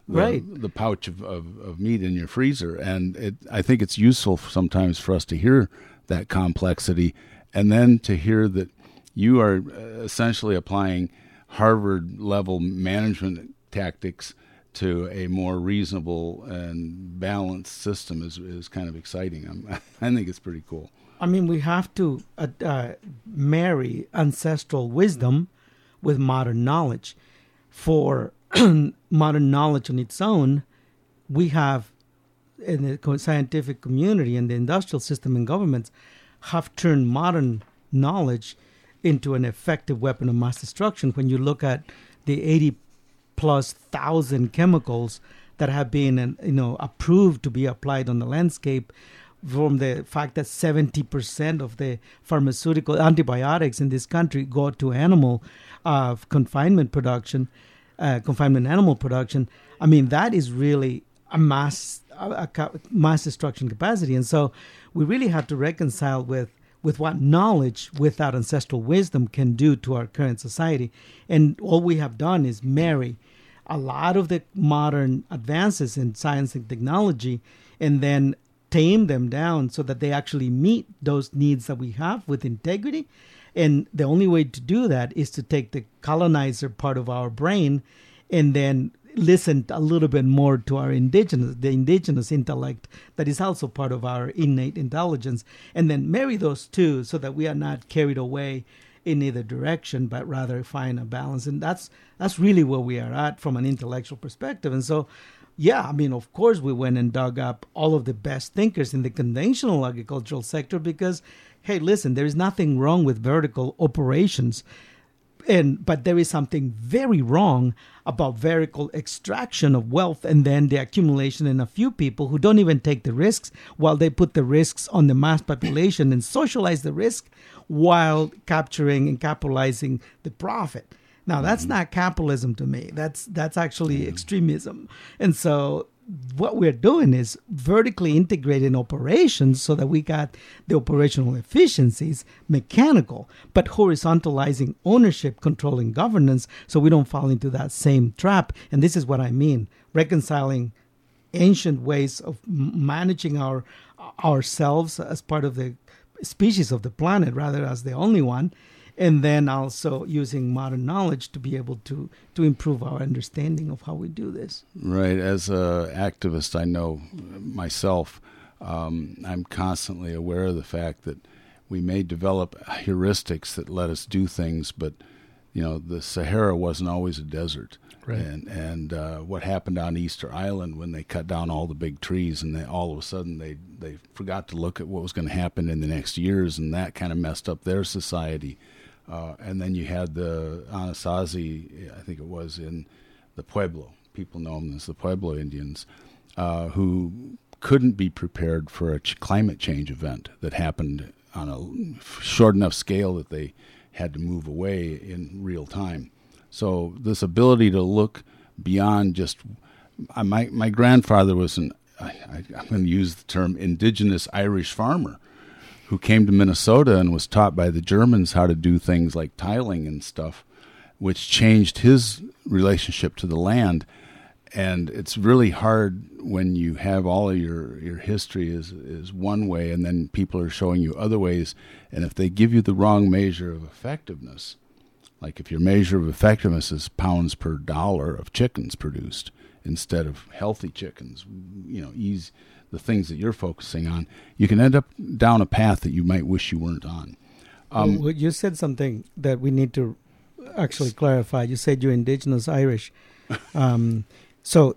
the, right. the pouch of, of, of, meat in your freezer. And it, I think it's useful sometimes for us to hear that complexity and then to hear that you are uh, essentially applying Harvard level management tactics to a more reasonable and balanced system is, is kind of exciting. I'm, [laughs] i think it's pretty cool. I mean, we have to uh, uh, marry ancestral wisdom with modern knowledge. For [clears throat] modern knowledge on its own, we have in the scientific community and the industrial system and governments have turned modern knowledge into an effective weapon of mass destruction. When you look at the 80 plus thousand chemicals that have been you know approved to be applied on the landscape from the fact that 70% of the pharmaceutical antibiotics in this country go to animal uh, confinement production, uh, confinement animal production. I mean, that is really a mass, a, a mass destruction capacity. And so we really have to reconcile with with what knowledge without ancestral wisdom can do to our current society. And all we have done is marry a lot of the modern advances in science and technology and then tame them down so that they actually meet those needs that we have with integrity. And the only way to do that is to take the colonizer part of our brain and then listen a little bit more to our indigenous the indigenous intellect that is also part of our innate intelligence and then marry those two so that we are not carried away in either direction, but rather find a balance. And that's that's really where we are at from an intellectual perspective. And so, yeah, I mean, of course, we went and dug up all of the best thinkers in the conventional agricultural sector because, hey, listen, there is nothing wrong with vertical operations. And but there is something very wrong about vertical extraction of wealth and then the accumulation in a few people who don't even take the risks while they put the risks on the mass population and socialize the risk while capturing and capitalizing the profit. Now that's mm-hmm. not capitalism to me. That's that's actually mm-hmm. extremism. And so what we're doing is vertically integrating operations so that we got the operational efficiencies mechanical, but horizontalizing ownership, controlling governance so we don't fall into that same trap. And this is what I mean reconciling ancient ways of managing our ourselves as part of the species of the planet rather as the only one and then also using modern knowledge to be able to to improve our understanding of how we do this right as a activist i know myself um, i'm constantly aware of the fact that we may develop heuristics that let us do things but you know the sahara wasn't always a desert Right. And and uh, what happened on Easter Island when they cut down all the big trees and they all of a sudden they they forgot to look at what was going to happen in the next years and that kind of messed up their society. Uh, and then you had the Anasazi, I think it was in the Pueblo. People know them as the Pueblo Indians, uh, who couldn't be prepared for a ch- climate change event that happened on a short enough scale that they had to move away in real time. So this ability to look beyond just my my grandfather was an I, am going to use the term indigenous Irish farmer who came to Minnesota and was taught by the Germans how to do things like tiling and stuff, which changed his relationship to the land. And it's really hard when you have all of your, your history is is one way, and then people are showing you other ways. And if they give you the wrong measure of effectiveness, like if your measure of effectiveness is pounds per dollar of chickens produced instead of healthy chickens, you know, ease the things that you're focusing on, you can end up down a path that you might wish you weren't on. Um, well, you said something that we need to actually clarify. You said you're indigenous Irish. Um, so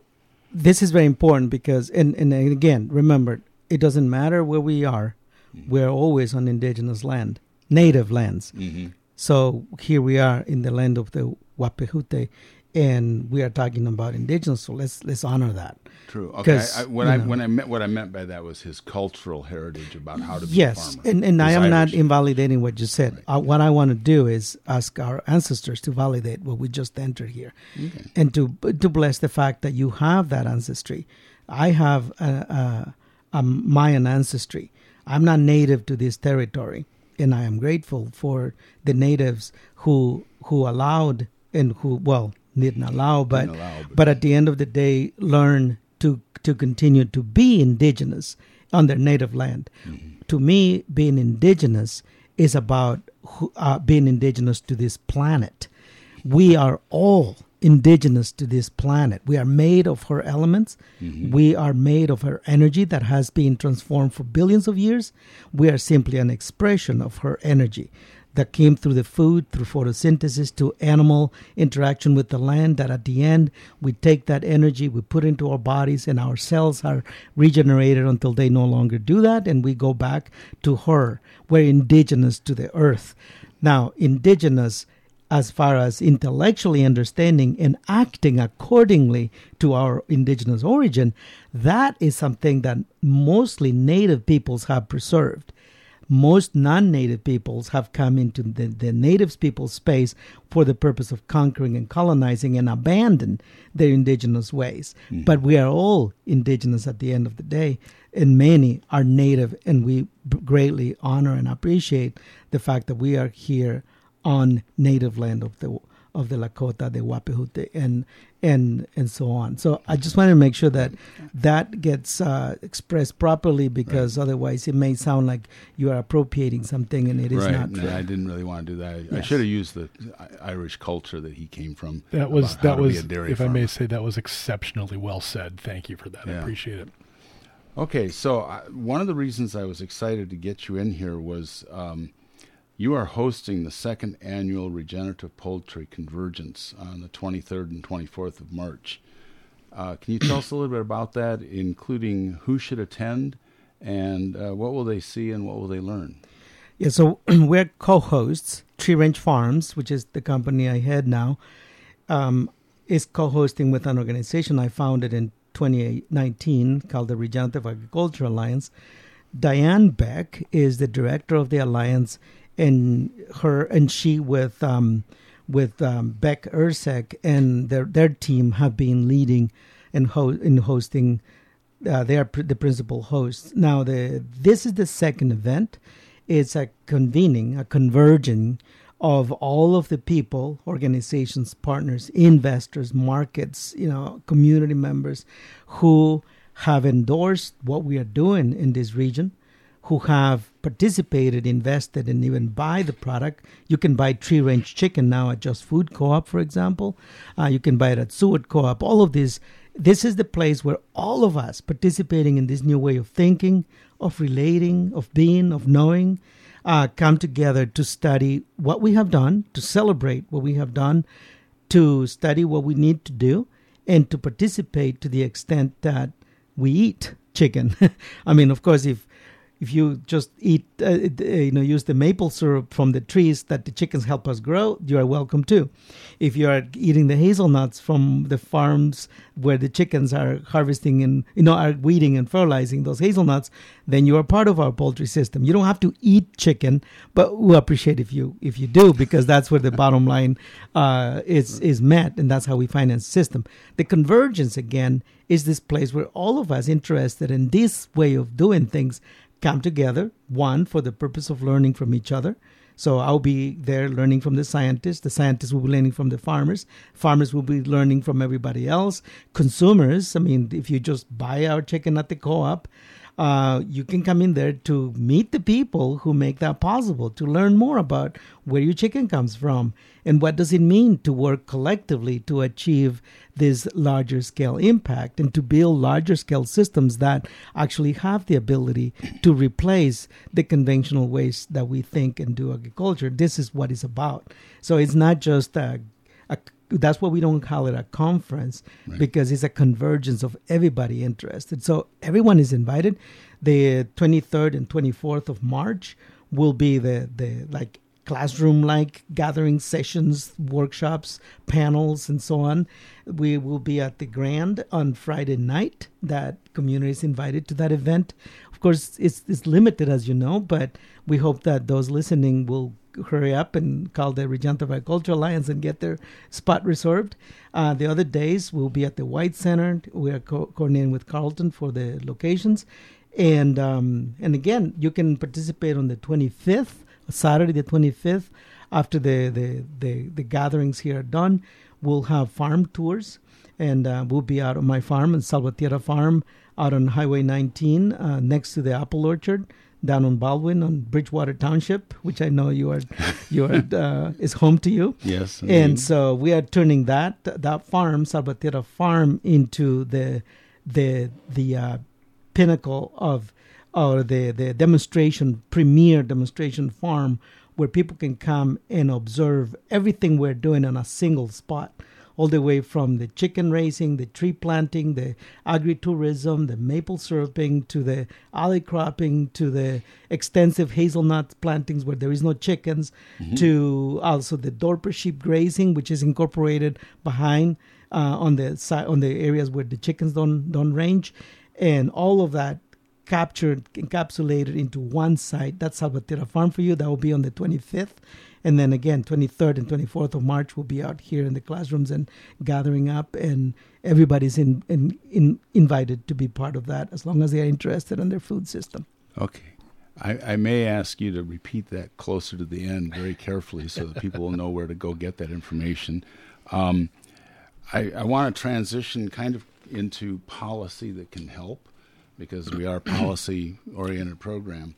this is very important because, and, and again, remember, it doesn't matter where we are, mm-hmm. we're always on indigenous land, native lands. Mm-hmm. So here we are in the land of the Wahpekute, and we are talking about indigenous. So let's let's honor that. True. Okay. I, when I know, when I meant what I meant by that was his cultural heritage about how to be yes, and and I am Irish. not invalidating what you said. Right. Uh, what I want to do is ask our ancestors to validate what we just entered here, okay. and to to bless the fact that you have that ancestry. I have a, a, a Mayan ancestry. I'm not native to this territory and I am grateful for the natives who who allowed and who well didn't allow, but didn't allow, but, but at the end of the day, learn to to continue to be indigenous on their native land. Mm-hmm. To me, being indigenous is about uh, being indigenous to this planet. We are all indigenous to this planet. We are made of her elements. Mm-hmm. We are made of her energy that has been transformed for billions of years. We are simply an expression of her energy that came through the food, through photosynthesis, to animal interaction with the land. That at the end, we take that energy, we put into our bodies, and our cells are regenerated until they no longer do that, and we go back to her. We're indigenous to the earth. Now, indigenous as far as intellectually understanding and acting accordingly to our indigenous origin, that is something that mostly native peoples have preserved. Most non native peoples have come into the, the native people's space for the purpose of conquering and colonizing and abandon their indigenous ways. Mm. But we are all indigenous at the end of the day, and many are native, and we greatly honor and appreciate the fact that we are here on native land of the of the Lakota, the Wahpekute, and and and so on. So I just wanted to make sure that that gets uh, expressed properly because right. otherwise it may sound like you are appropriating something and it is right. not true. I didn't really want to do that. I, yes. I should have used the Irish culture that he came from. That was that was if farmer. I may say that was exceptionally well said. Thank you for that. Yeah. I appreciate it. Okay, so uh, one of the reasons I was excited to get you in here was. Um, you are hosting the second annual Regenerative Poultry Convergence on the 23rd and 24th of March. Uh, can you tell us a little bit about that, including who should attend and uh, what will they see and what will they learn? Yeah, so [clears throat] we're co hosts. Tree Range Farms, which is the company I head now, um, is co hosting with an organization I founded in 2019 called the Regenerative Agriculture Alliance. Diane Beck is the director of the alliance and her and she with um, with um, Beck Ursek and their their team have been leading and ho- in hosting. Uh, they are pr- the principal hosts. Now, the this is the second event. It's a convening, a converging of all of the people, organizations, partners, investors, markets, you know, community members who have endorsed what we are doing in this region, who have participated, invested, and even buy the product. You can buy tree range chicken now at Just Food Co op, for example. Uh, you can buy it at Seward Co op. All of these. This is the place where all of us participating in this new way of thinking, of relating, of being, of knowing, uh, come together to study what we have done, to celebrate what we have done, to study what we need to do, and to participate to the extent that we eat chicken. [laughs] I mean, of course, if if you just eat, uh, you know, use the maple syrup from the trees that the chickens help us grow, you are welcome too. If you are eating the hazelnuts from the farms where the chickens are harvesting and you know are weeding and fertilizing those hazelnuts, then you are part of our poultry system. You don't have to eat chicken, but we appreciate if you if you do because that's where the [laughs] bottom line uh, is is met, and that's how we finance the system. The convergence again is this place where all of us interested in this way of doing things come together, one, for the purpose of learning from each other. So I'll be there learning from the scientists. The scientists will be learning from the farmers. Farmers will be learning from everybody else. Consumers, I mean, if you just buy our chicken at the co op, uh, you can come in there to meet the people who make that possible, to learn more about where your chicken comes from and what does it mean to work collectively to achieve this larger scale impact and to build larger scale systems that actually have the ability to replace the conventional ways that we think and do agriculture. This is what it's about. So it's not just a, a that's why we don't call it a conference right. because it's a convergence of everybody interested. So everyone is invited. The 23rd and 24th of March will be the the like classroom like gathering sessions, workshops, panels, and so on. We will be at the Grand on Friday night. That community is invited to that event. Of course, it's, it's limited, as you know, but we hope that those listening will hurry up and call the Regenta Agriculture Alliance and get their spot reserved. Uh, the other days we'll be at the Weitz Center. We are co- coordinating with Carleton for the locations, and um, and again you can participate on the 25th, Saturday the 25th, after the the the, the gatherings here are done. We'll have farm tours, and uh, we'll be out on my farm in Salvatierra Farm out on Highway 19 uh, next to the apple orchard down on Baldwin on Bridgewater Township, which I know you are you are [laughs] uh, is home to you. Yes, indeed. and so we are turning that that farm, Salvatierra Farm, into the the the uh, pinnacle of or the the demonstration premier demonstration farm where people can come and observe everything we're doing on a single spot all the way from the chicken raising, the tree planting, the agritourism, the maple syruping, to the alley cropping, to the extensive hazelnut plantings where there is no chickens, mm-hmm. to also the Dorper sheep grazing, which is incorporated behind uh, on the side on the areas where the chickens don't don't range, and all of that captured encapsulated into one site. That's Salvatierra Farm for you. That will be on the 25th. And then again, 23rd and 24th of March, we'll be out here in the classrooms and gathering up, and everybody's in, in, in invited to be part of that as long as they are interested in their food system. Okay. I, I, may ask you to repeat that closer to the end very carefully so that people will know where to go get that information. Um, I, I want to transition kind of into policy that can help because we are a policy oriented program.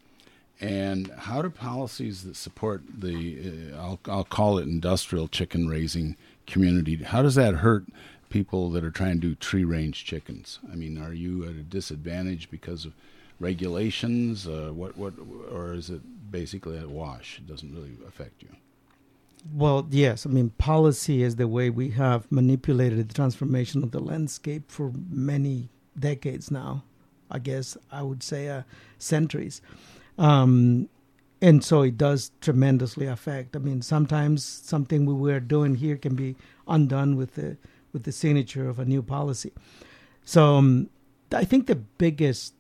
And how do policies that support the, uh, I'll, I'll call it industrial chicken raising community, how does that hurt people that are trying to do tree range chickens? I mean, are you at a disadvantage because of regulations? Uh, what, what, or is it basically a wash? It doesn't really affect you. Well, yes. I mean, policy is the way we have manipulated the transformation of the landscape for many decades now. I guess I would say uh, centuries. Um, and so it does tremendously affect. I mean, sometimes something we were doing here can be undone with the with the signature of a new policy. So um, I think the biggest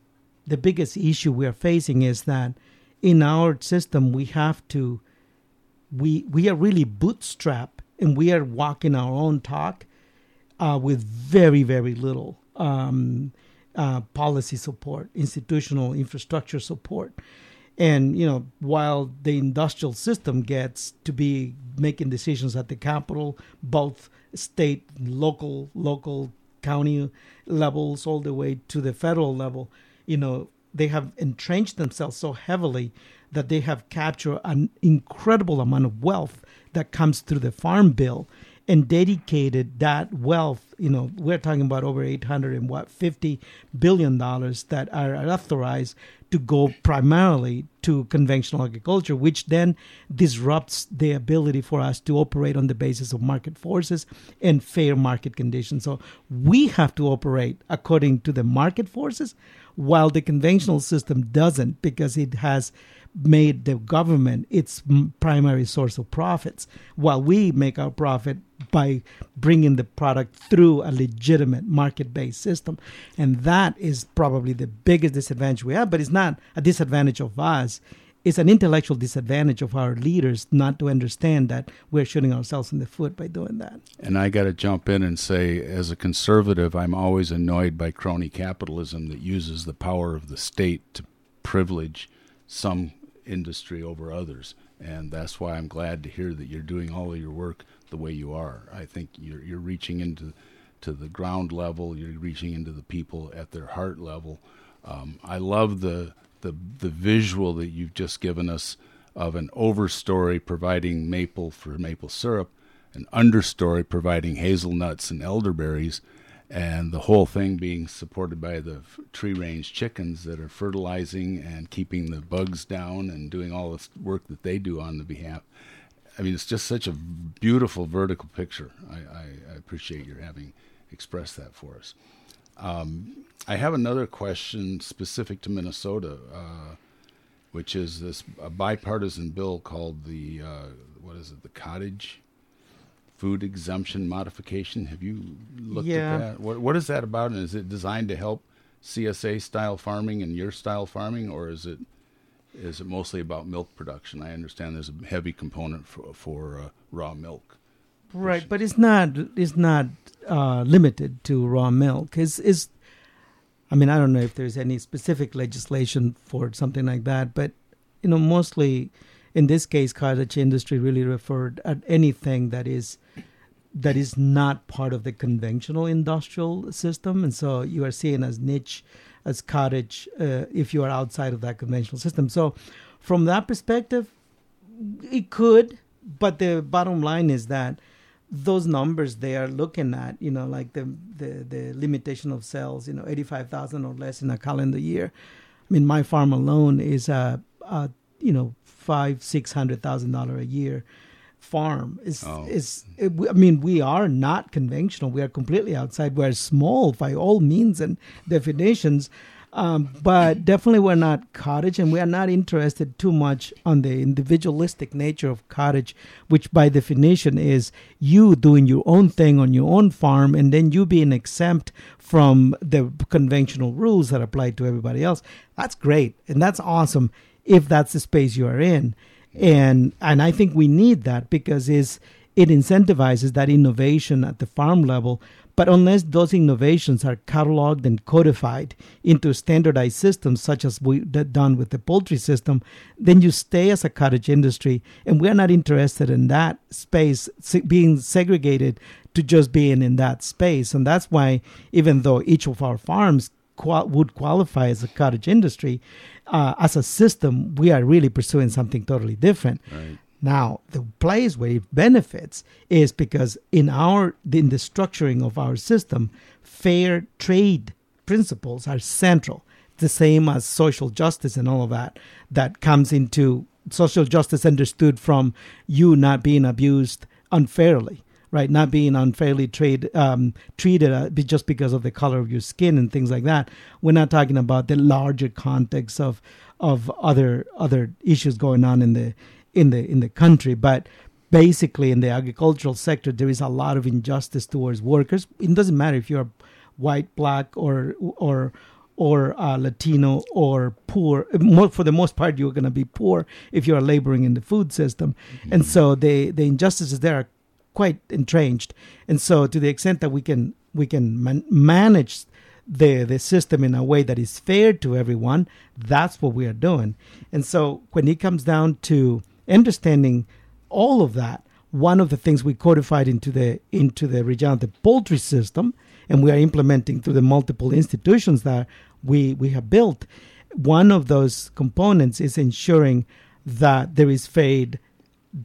the biggest issue we are facing is that in our system we have to we we are really bootstrap and we are walking our own talk uh, with very very little um, uh, policy support, institutional infrastructure support. And you know, while the industrial system gets to be making decisions at the capital, both state, local, local county levels all the way to the federal level, you know, they have entrenched themselves so heavily that they have captured an incredible amount of wealth that comes through the farm bill and dedicated that wealth you know we're talking about over 800 and what 50 billion dollars that are authorized to go primarily to conventional agriculture which then disrupts the ability for us to operate on the basis of market forces and fair market conditions. So we have to operate according to the market forces while the conventional system doesn't because it has made the government its primary source of profits while we make our profit by bringing the product through a legitimate market-based system and that is probably the biggest disadvantage we have but it's not a disadvantage of us it's an intellectual disadvantage of our leaders not to understand that we're shooting ourselves in the foot by doing that. And I got to jump in and say, as a conservative, I'm always annoyed by crony capitalism that uses the power of the state to privilege some industry over others. And that's why I'm glad to hear that you're doing all of your work the way you are. I think you're you're reaching into to the ground level. You're reaching into the people at their heart level. Um, I love the the the visual that you've just given us of an overstory providing maple for maple syrup, an understory providing hazelnuts and elderberries, and the whole thing being supported by the tree range chickens that are fertilizing and keeping the bugs down and doing all this work that they do on the behalf. I mean, it's just such a beautiful vertical picture. I, I, I appreciate your having expressed that for us. Um, I have another question specific to Minnesota, uh, which is this a bipartisan bill called the uh, what is it, the cottage food exemption modification. Have you looked Yeah. at that? What, what is that about? And is it designed to help CSA style farming and your style farming, or is it is it mostly about milk production? I understand there's a heavy component for, for uh, raw milk. Right, but it's not it's not uh, limited to raw milk. It's, it's I mean I don't know if there's any specific legislation for something like that, but you know mostly in this case cottage industry really referred at anything that is that is not part of the conventional industrial system, and so you are seen as niche as cottage uh, if you are outside of that conventional system. So from that perspective, it could, but the bottom line is that those numbers they are looking at, you know, like the the, the limitation of sales, you know, eighty five thousand or less in a calendar year. I mean, my farm alone is a, a you know five six hundred thousand dollar a year farm. Is Oh. is it, I mean, we are not conventional. We are completely outside. We are small by all means and definitions. Um, but definitely, we're not cottage, and we are not interested too much on the individualistic nature of cottage, which by definition is you doing your own thing on your own farm, and then you being exempt from the conventional rules that apply to everybody else. That's great, and that's awesome if that's the space you are in, and and I think we need that because is it incentivizes that innovation at the farm level. But unless those innovations are cataloged and codified into standardized systems, such as we done with the poultry system, then you stay as a cottage industry, and we're not interested in that space being segregated to just being in that space. And that's why, even though each of our farms qual- would qualify as a cottage industry, uh, as a system, we are really pursuing something totally different. Right. Now, the place where it benefits is because in our in the structuring of our system, fair trade principles are central. The same as social justice and all of that that comes into social justice understood from you not being abused unfairly, right? Not being unfairly trade, um, treated uh, just because of the color of your skin and things like that. We're not talking about the larger context of of other other issues going on in the in the in the country, but basically in the agricultural sector there is a lot of injustice towards workers. It doesn't matter if you're white, black, or or or uh, Latino or poor. For the most part, you're going to be poor if you are laboring in the food system, and so the the injustices there are quite entrenched. And so, to the extent that we can we can man- manage the the system in a way that is fair to everyone, that's what we are doing. And so, when it comes down to understanding all of that, one of the things we codified into the into the the poultry system and we are implementing through the multiple institutions that we we have built. One of those components is ensuring that there is fair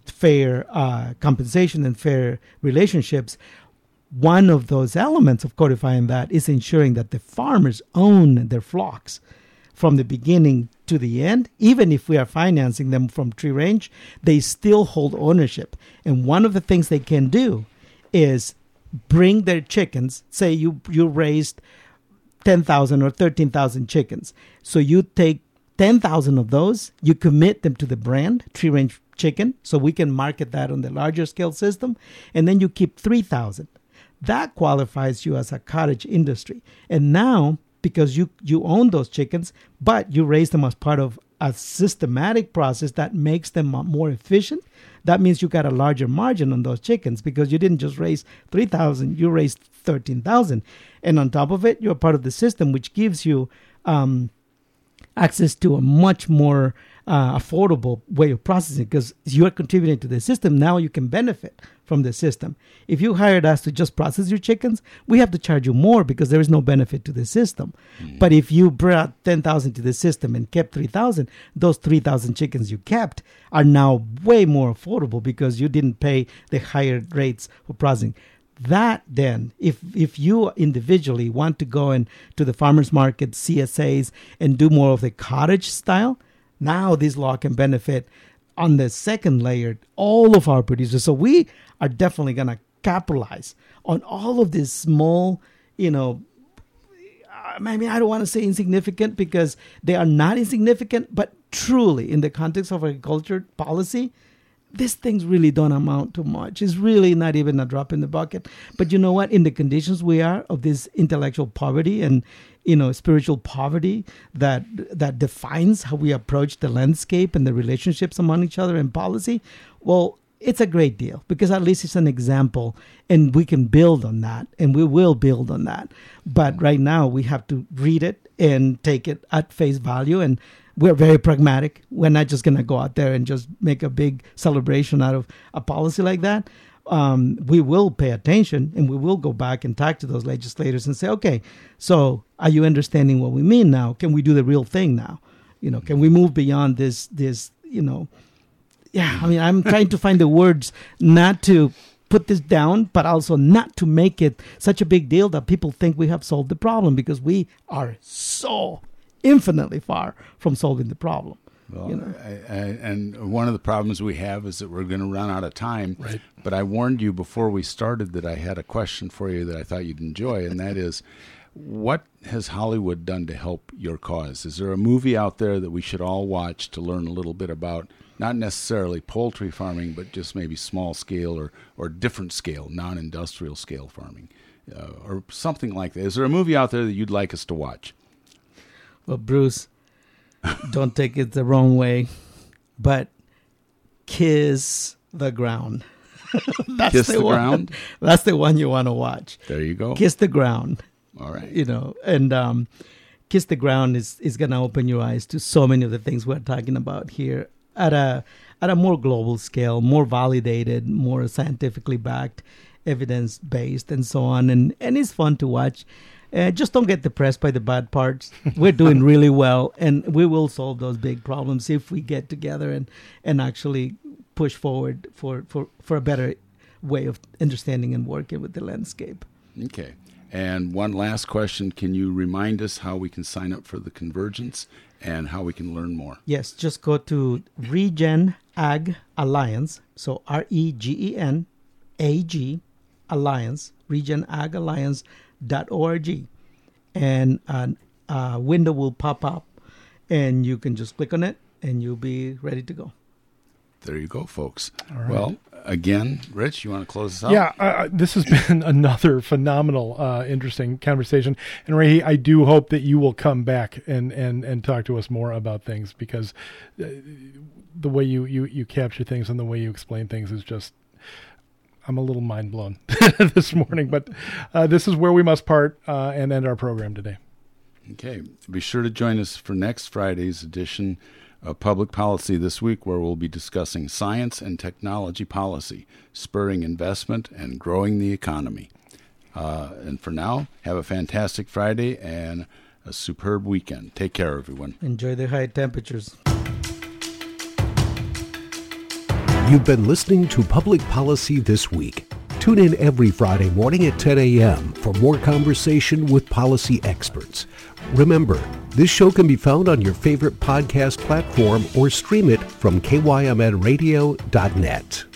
fair uh, compensation and fair relationships. One of those elements of codifying that is ensuring that the farmers own their flocks from the beginning to the end, even if we are financing them from tree range, they still hold ownership. And one of the things they can do is bring their chickens. Say you you raised ten thousand or thirteen thousand chickens, so you take ten thousand of those, you commit them to the brand tree range chicken, so we can market that on the larger scale system, and then you keep three thousand. That qualifies you as a cottage industry, and now because you you own those chickens, but you raise them as part of a systematic process that makes them more efficient. That means you got a larger margin on those chickens because you didn't just raise 3,000, you raised 13,000. And on top of it, you're part of the system, which gives you um, access to a much more uh, affordable way of processing because you're contributing to the system. Now you can benefit from the system. If you hired us to just process your chickens, we have to charge you more because there is no benefit to the system. Mm. But if you brought 10,000 to the system and kept 3,000, those 3,000 chickens you kept are now way more affordable because you didn't pay the higher rates for processing that then if if you individually want to go and to the farmers market csas and do more of the cottage style now this law can benefit on the second layer all of our producers so we are definitely going to capitalize on all of these small, you know, uh, I mean, I don't want to say insignificant because they are not insignificant, but truly, in the context of agriculture policy, these things really don't amount to much. It's really not even a drop in the bucket. But you know what? In the conditions we are of this intellectual poverty and you know spiritual poverty that that defines how we approach the landscape and the relationships among each other and policy, well, it's a great deal because at least it's an example and we can build on that and we will build on that. But mm-hmm. right now we have to read it and take it at face value and we're very pragmatic. We're not just going to go out there and just make a big celebration out of a policy like that. Um, we will pay attention and we will go back and talk to those legislators and say, okay, so are you understanding what we mean now? Can we do the real thing now? You know, can we move beyond this, this, you know, yeah, I mean, I'm [laughs] trying to find the words not to put this down, but also not to make it such a big deal that people think we have solved the problem because we are so infinitely far from solving the problem. Well, you know? I, I, and one of the problems we have is that we're going to run out of time. Right. But I warned you before we started that I had a question for you that I thought you'd enjoy, and that is, what has Hollywood done to help your cause? Is there a movie out there that we should all watch to learn a little bit about not necessarily poultry farming, but just maybe small scale or, or different scale, non industrial scale farming, uh, or something like that. Is there a movie out there that you'd like us to watch? Well, Bruce, don't take it the wrong way, but kiss the ground. [laughs] that's kiss the, the one, ground. [laughs] That's the one you want to watch. There you go. Kiss the ground. All right. You know, and um, kiss the ground is is going to open your eyes to so many of the things we're talking about here at a at a more global scale, more validated, more scientifically backed, evidence based, and so on. And and it's fun to watch. Uh, just don't get depressed by the bad parts. We're doing [laughs] really well, and we will solve those big problems if we get together and and actually push forward for for for a better way of understanding and working with the landscape. Okay. And one last question: Can you remind us how we can sign up for the convergence and how we can learn more. Yes, just go to Regen Ag Alliance. So R E G E N A G Alliance, Regen Ag Alliance org, and a, a window will pop up, and you can just click on it, and you'll be ready to go. There you go, folks. Well, again, Rich, you want to close this out? Yeah, uh, uh this has [laughs] been another phenomenal, uh, interesting conversation. And Ray, I do hope that you will come back and, and, and talk to us more about things because uh, the way you, you, you capture things and the way you explain things is just I'm a little mind blown [laughs] this morning, but uh, this is where we must part uh, and end our program today. Okay. Be sure to join us for next Friday's edition of Public Policy this week, where we'll be discussing science and technology policy, spurring investment and growing the economy. Uh, and for now, have a fantastic Friday and a superb weekend. Take care, everyone. Enjoy the high temperatures. You've been listening to Public Policy This Week. Tune in every Friday morning at 10 a.m. for more conversation with policy experts. Remember, this show can be found on your favorite podcast platform or stream it from kymnradio.net.